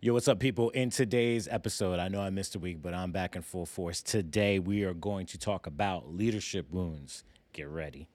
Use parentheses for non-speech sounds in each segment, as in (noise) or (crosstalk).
Yo, what's up, people? In today's episode, I know I missed a week, but I'm back in full force. Today, we are going to talk about leadership wounds. Get ready.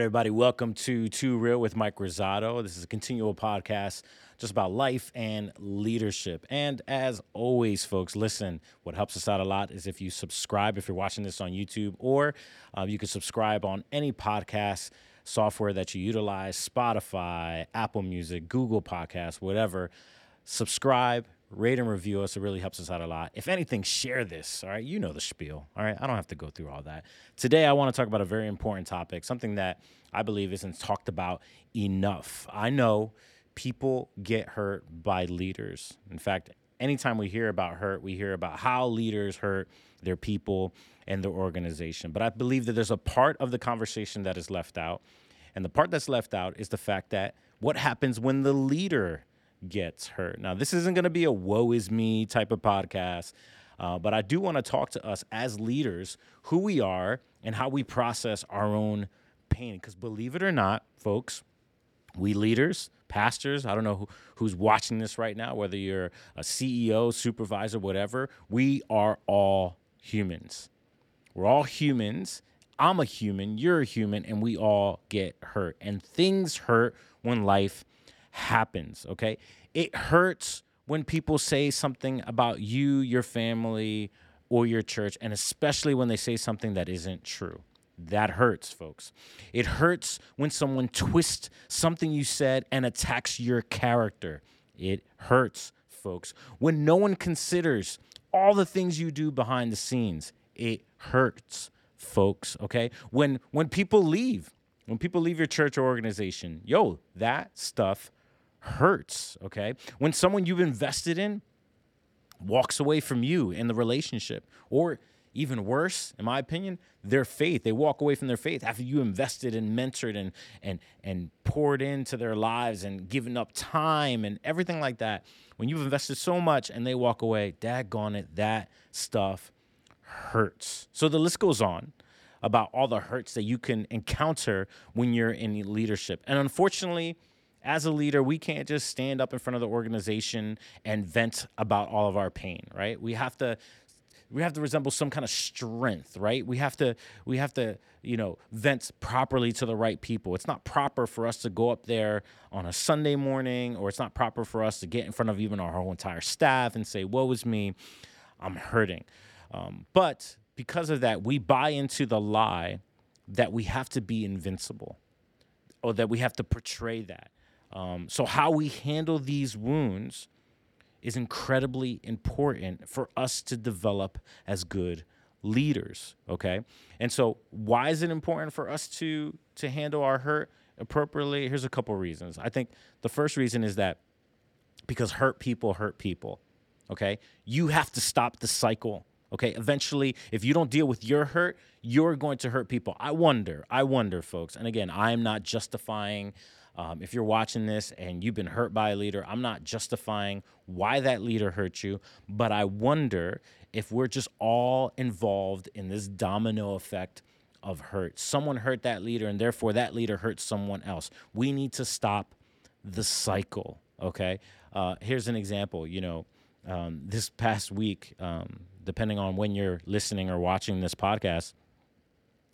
Right, everybody, welcome to Too Real with Mike Rosado. This is a continual podcast just about life and leadership. And as always, folks, listen, what helps us out a lot is if you subscribe, if you're watching this on YouTube, or uh, you can subscribe on any podcast software that you utilize Spotify, Apple Music, Google Podcasts, whatever. Subscribe, rate and review us. It really helps us out a lot. If anything, share this. All right. You know the spiel. All right. I don't have to go through all that. Today, I want to talk about a very important topic, something that I believe isn't talked about enough. I know people get hurt by leaders. In fact, anytime we hear about hurt, we hear about how leaders hurt their people and their organization. But I believe that there's a part of the conversation that is left out. And the part that's left out is the fact that what happens when the leader gets hurt. Now, this isn't going to be a woe is me type of podcast, uh, but I do want to talk to us as leaders who we are and how we process our own pain. Because believe it or not, folks, we leaders, pastors, I don't know who, who's watching this right now, whether you're a CEO, supervisor, whatever, we are all humans. We're all humans. I'm a human, you're a human, and we all get hurt. And things hurt when life happens, okay? It hurts when people say something about you, your family, or your church, and especially when they say something that isn't true. That hurts, folks. It hurts when someone twists something you said and attacks your character. It hurts, folks. When no one considers all the things you do behind the scenes, it hurts, folks, okay? When when people leave, when people leave your church or organization, yo, that stuff hurts, okay? When someone you've invested in walks away from you in the relationship, or even worse, in my opinion, their faith. They walk away from their faith after you invested and mentored and and and poured into their lives and given up time and everything like that. When you've invested so much and they walk away, daggone it, that stuff hurts. So the list goes on about all the hurts that you can encounter when you're in leadership. And unfortunately, as a leader, we can't just stand up in front of the organization and vent about all of our pain, right? We have to we have to resemble some kind of strength, right? We have to we have to, you know, vent properly to the right people. It's not proper for us to go up there on a Sunday morning or it's not proper for us to get in front of even our whole entire staff and say, "Woe is me, I'm hurting." Um, but because of that, we buy into the lie that we have to be invincible or that we have to portray that. Um, so, how we handle these wounds is incredibly important for us to develop as good leaders. Okay, and so why is it important for us to to handle our hurt appropriately? Here's a couple reasons. I think the first reason is that because hurt people hurt people. Okay, you have to stop the cycle. Okay, eventually, if you don't deal with your hurt, you're going to hurt people. I wonder, I wonder, folks. And again, I'm not justifying um, if you're watching this and you've been hurt by a leader, I'm not justifying why that leader hurt you, but I wonder if we're just all involved in this domino effect of hurt. Someone hurt that leader, and therefore that leader hurt someone else. We need to stop the cycle, okay? Uh, here's an example. You know, um, this past week, um, depending on when you're listening or watching this podcast,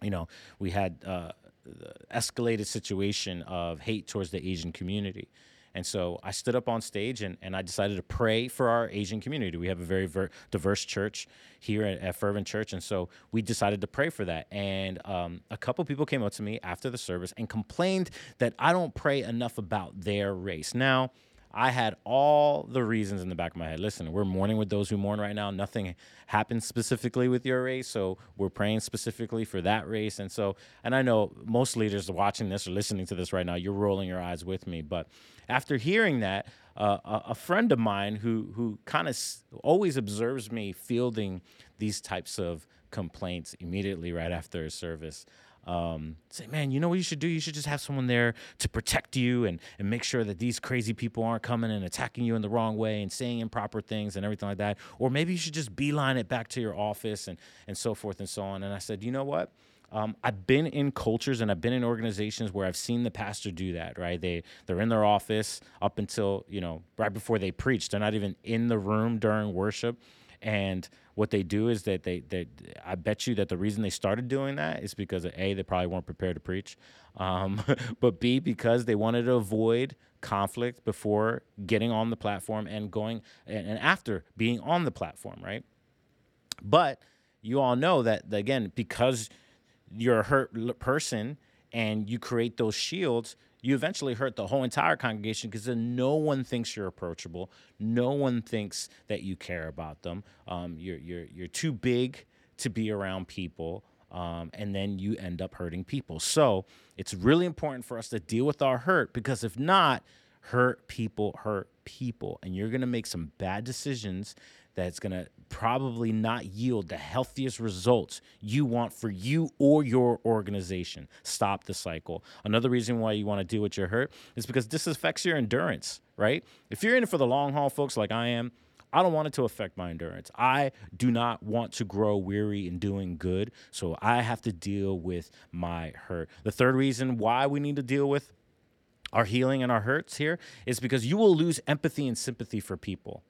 you know, we had uh, the escalated situation of hate towards the Asian community. And so I stood up on stage and, and I decided to pray for our Asian community. We have a very ver- diverse church here at, at, Fervent Church. And so we decided to pray for that. And um, a couple people came up to me after the service and complained that I don't pray enough about their race. Now, I had all the reasons in the back of my head. Listen, we're mourning with those who mourn right now. Nothing happened specifically with your race, so we're praying specifically for that race. And so, and I know most leaders watching this or listening to this right now, you're rolling your eyes with me. But after hearing that, uh, a, friend of mine who who kind of s- always observes me fielding these types of complaints immediately right after a service um, say, man, you know what you should do? You should just have someone there to protect you and, and make sure that these crazy people aren't coming and attacking you in the wrong way and saying improper things and everything like that. Or maybe you should just beeline it back to your office and, and so forth and so on. And I said, you know what? Um, I've been in cultures and I've been in organizations where I've seen the pastor do that. Right? They they're in their office up until you know right before they preach. They're not even in the room during worship. And what they do is that they, they I bet you that the reason they started doing that is because of a they probably weren't prepared to preach, um, (laughs) but b because they wanted to avoid conflict before getting on the platform and going and, after being on the platform, right? But you all know that again because you're a hurt person and you create those shields you eventually hurt the whole entire congregation because then no one thinks you're approachable. No one thinks that you care about them. Um, you're, you're, you're too big to be around people. Um, and then you end up hurting people. So it's really important for us to deal with our hurt because if not, hurt people hurt people. And you're going to make some bad decisions that's going to probably not yield the healthiest results you want for you or your organization. Stop the cycle. Another reason why you want to deal with your hurt is because this affects your endurance, right? If you're in it for the long haul, folks, like I am, I don't want it to affect my endurance. I do not want to grow weary in doing good. So I have to deal with my hurt. The third reason why we need to deal with our healing and our hurts here is because you will lose empathy and sympathy for people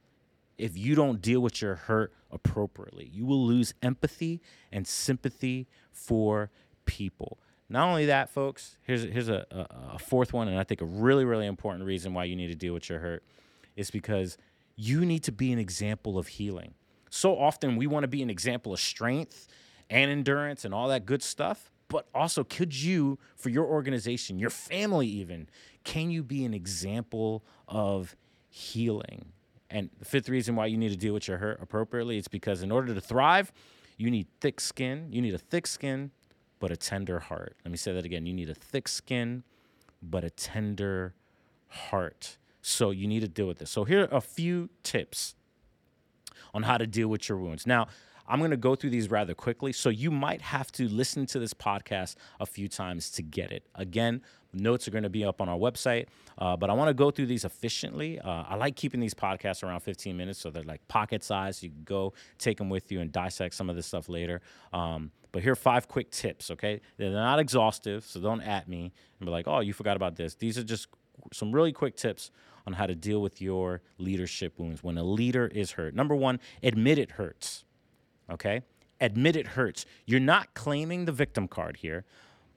if you don't deal with your hurt appropriately. You will lose empathy and sympathy for people. Not only that, folks, here's, here's a, a, a, fourth one, and I think a really, really important reason why you need to deal with your hurt is because you need to be an example of healing. So often we want to be an example of strength and endurance and all that good stuff, but also could you, for your organization, your family even, can you be an example of healing? And the fifth reason why you need to deal with your hurt appropriately is because in order to thrive, you need thick skin. You need a thick skin, but a tender heart. Let me say that again. You need a thick skin, but a tender heart. So you need to deal with this. So here are a few tips on how to deal with your wounds. Now, I'm going to go through these rather quickly. So you might have to listen to this podcast a few times to get it. Again, Notes are going to be up on our website, uh, but I want to go through these efficiently. Uh, I like keeping these podcasts around 15 minutes, so they're like pocket size. You can go take them with you and dissect some of this stuff later. Um, but here are five quick tips, okay? They're not exhaustive, so don't at me and be like, oh, you forgot about this. These are just some really quick tips on how to deal with your leadership wounds when a leader is hurt. Number one, admit it hurts, okay? Admit it hurts. You're not claiming the victim card here,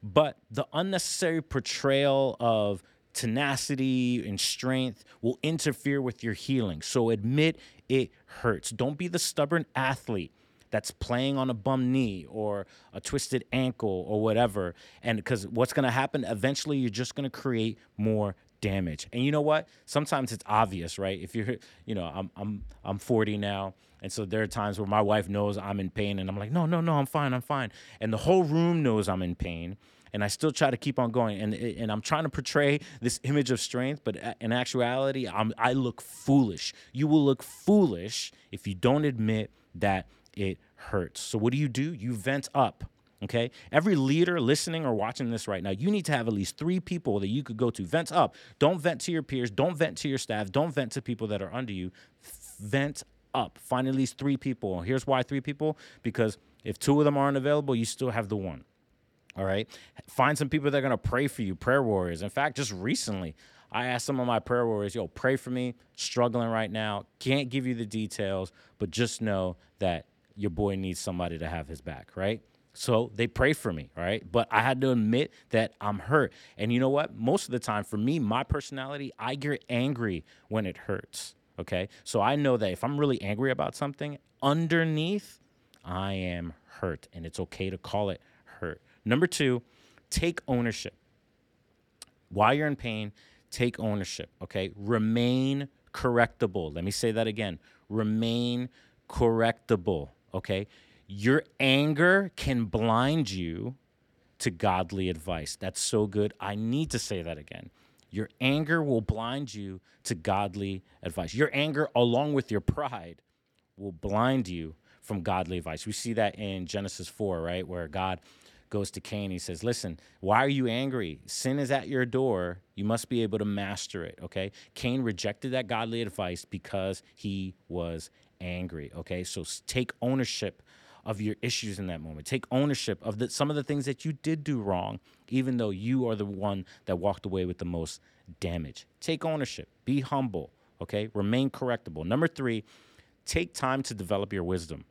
but the unnecessary portrayal of tenacity and strength will interfere with your healing. So admit it hurts. Don't be the stubborn athlete that's playing on a bum knee or a twisted ankle or whatever. And because what's going to happen, eventually you're just going to create more damage. And you know what? Sometimes it's obvious, right? If you're, you know, I'm I'm I'm 40 now, and so there are times where my wife knows I'm in pain, and I'm like, no, no, no, I'm fine, I'm fine, and the whole room knows I'm in pain, and I still try to keep on going. And and I'm trying to portray this image of strength, but uh, in actuality, I'm I look foolish. You will look foolish if you don't admit that it hurts. So what do you do? You vent up. Okay. Every leader listening or watching this right now, you need to have at least three people that you could go to. Vent up. Don't vent to your peers. Don't vent to your staff. Don't vent to people that are under you. Vent up. Find at least three people. Here's why three people because if two of them aren't available, you still have the one. All right. Find some people that are going to pray for you, prayer warriors. In fact, just recently, I asked some of my prayer warriors, yo, pray for me, struggling right now. Can't give you the details, but just know that your boy needs somebody to have his back, right? So they pray for me, right? But I had to admit that I'm hurt. And you know what? Most of the time, for me, my personality, I get angry when it hurts, okay? So I know that if I'm really angry about something, underneath, I am hurt. And it's okay to call it hurt. Number two, take ownership. While you're in pain, take ownership, okay? Remain correctable. Let me say that again. Remain correctable, okay? Your anger can blind you to godly advice. That's so good. I need to say that again. Your anger will blind you to godly advice. Your anger, along with your pride, will blind you from godly advice. We see that in Genesis 4, right? Where God goes to Cain. He says, Listen, why are you angry? Sin is at your door. You must be able to master it. Okay. Cain rejected that godly advice because he was angry. Okay. So take ownership of your issues in that moment. Take ownership of the, some of the things that you did do wrong, even though you are the one that walked away with the most damage. Take ownership. Be humble. Okay. Remain correctable. Number three, take time to develop your wisdom.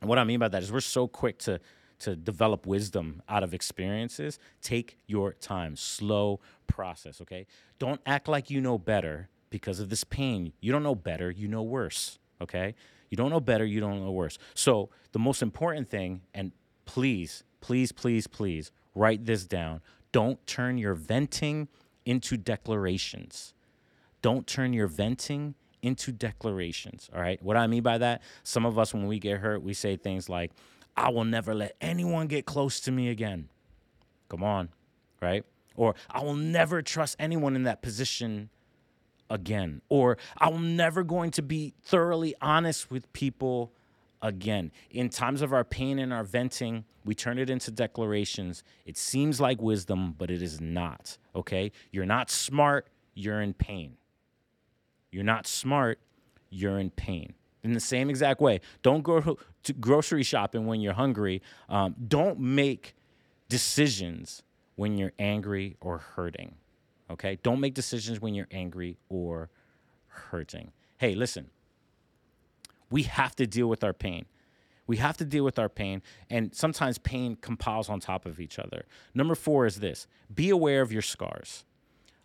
And what I mean by that is we're so quick to to develop wisdom out of experiences, take your time. Slow process, okay? Don't act like you know better because of this pain. You don't know better, you know worse, okay? You don't know better, you don't know worse. So, the most important thing, and please, please, please, please write this down. Don't turn your venting into declarations. Don't turn your venting into declarations. All right. What I mean by that, some of us, when we get hurt, we say things like, I will never let anyone get close to me again. Come on, right? Or I will never trust anyone in that position again. Or I'm never going to be thoroughly honest with people again. In times of our pain and our venting, we turn it into declarations. It seems like wisdom, but it is not, okay? You're not smart, you're in pain. You're not smart, you're in pain in the same exact way. Don't go to grocery shopping when you're hungry. Um, don't make decisions when you're angry or hurting. Okay? Don't make decisions when you're angry or hurting. Hey, listen, we have to deal with our pain. We have to deal with our pain, and sometimes pain compiles on top of each other. Number four is this be aware of your scars.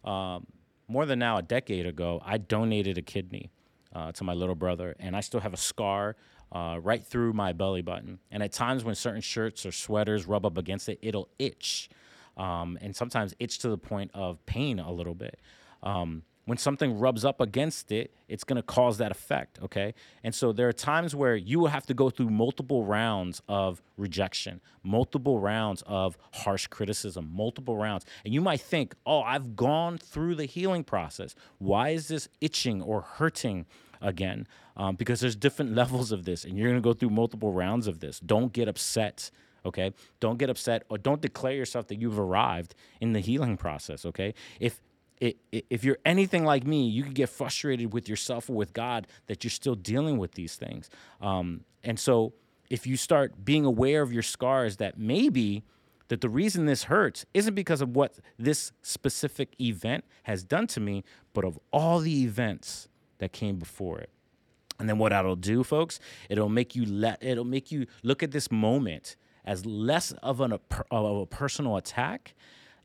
Um, more than now, a decade ago, I donated a kidney uh, to my little brother, and I still have a scar uh, right through my belly button. And at times when certain shirts or sweaters rub up against it, it'll itch, um, and sometimes itch to the point of pain a little bit. Um, when something rubs up against it, it's going to cause that effect. Okay. And so there are times where you will have to go through multiple rounds of rejection, multiple rounds of harsh criticism, multiple rounds. And you might think, oh, I've gone through the healing process. Why is this itching or hurting? Again, um, because there's different (laughs) levels of this, and you're gonna go through multiple rounds of this. Don't get upset okay don't get upset or don't declare yourself that you've arrived in the healing process okay if if you're anything like me, you could get frustrated with yourself or with God that you're still dealing with these things. Um, and so, if you start being aware of your scars, that maybe that the reason this hurts isn't because of what this specific event has done to me, but of all the events that came before it. And then what that'll do, folks, it'll make you let it'll make you look at this moment as less of an of a personal attack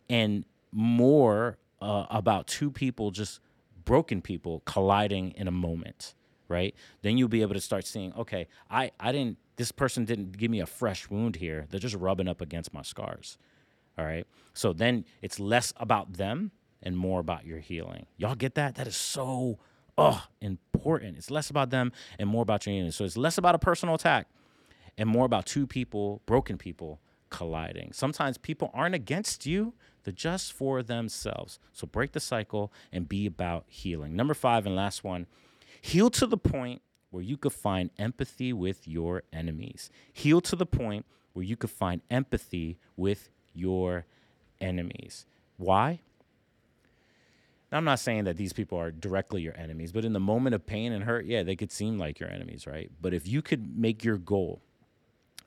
and more uh, about two people, just broken people colliding in a moment, right? Then you'll be able to start seeing, okay, I, I didn't, this person didn't give me a fresh wound here. They're just rubbing up against my scars. All right. So then it's less about them and more about your healing. Y'all get that? That is so oh important. It's less about them and more about your healing. So it's less about a personal attack and more about two people, broken people colliding. Sometimes people aren't against you, they're just for themselves. So break the cycle and be about healing. Number five and last one heal to the point where you could find empathy with your enemies. Heal to the point where you could find empathy with your enemies. Why? Now, I'm not saying that these people are directly your enemies, but in the moment of pain and hurt, yeah, they could seem like your enemies, right? But if you could make your goal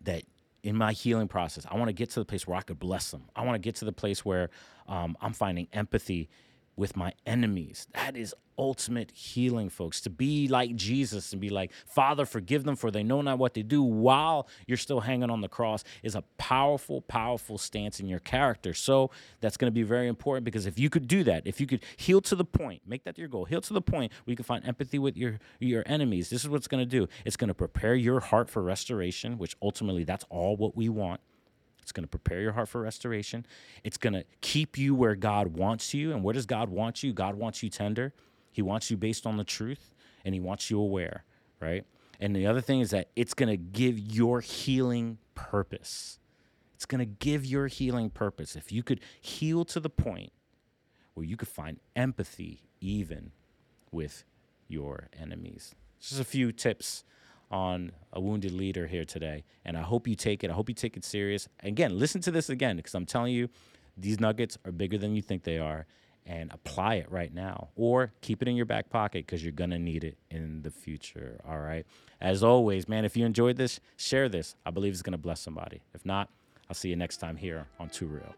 that in my healing process, I want to get to the place where I could bless them. I want to get to the place where um, I'm finding empathy with my enemies. That is ultimate healing, folks. To be like Jesus and be like, Father, forgive them for they know not what they do while you're still hanging on the cross is a powerful, powerful stance in your character. So that's going to be very important because if you could do that, if you could heal to the point, make that your goal, heal to the point where you can find empathy with your, your enemies, this is what it's going to do. It's going to prepare your heart for restoration, which ultimately that's all what we want. It's going to prepare your heart for restoration. It's going to keep you where God wants you. And where does God want you? God wants you tender. He wants you based on the truth and he wants you aware, right? And the other thing is that it's going to give your healing purpose. It's going to give your healing purpose. If you could heal to the point where you could find empathy even with your enemies. Just a few tips on a wounded leader here today, and I hope you take it. I hope you take it serious. Again, listen to this again because I'm telling you, these nuggets are bigger than you think they are, and apply it right now, or keep it in your back pocket because you're gonna need it in the future. All right. As always, man, if you enjoyed this, share this. I believe it's gonna bless somebody. If not, I'll see you next time here on Too Real.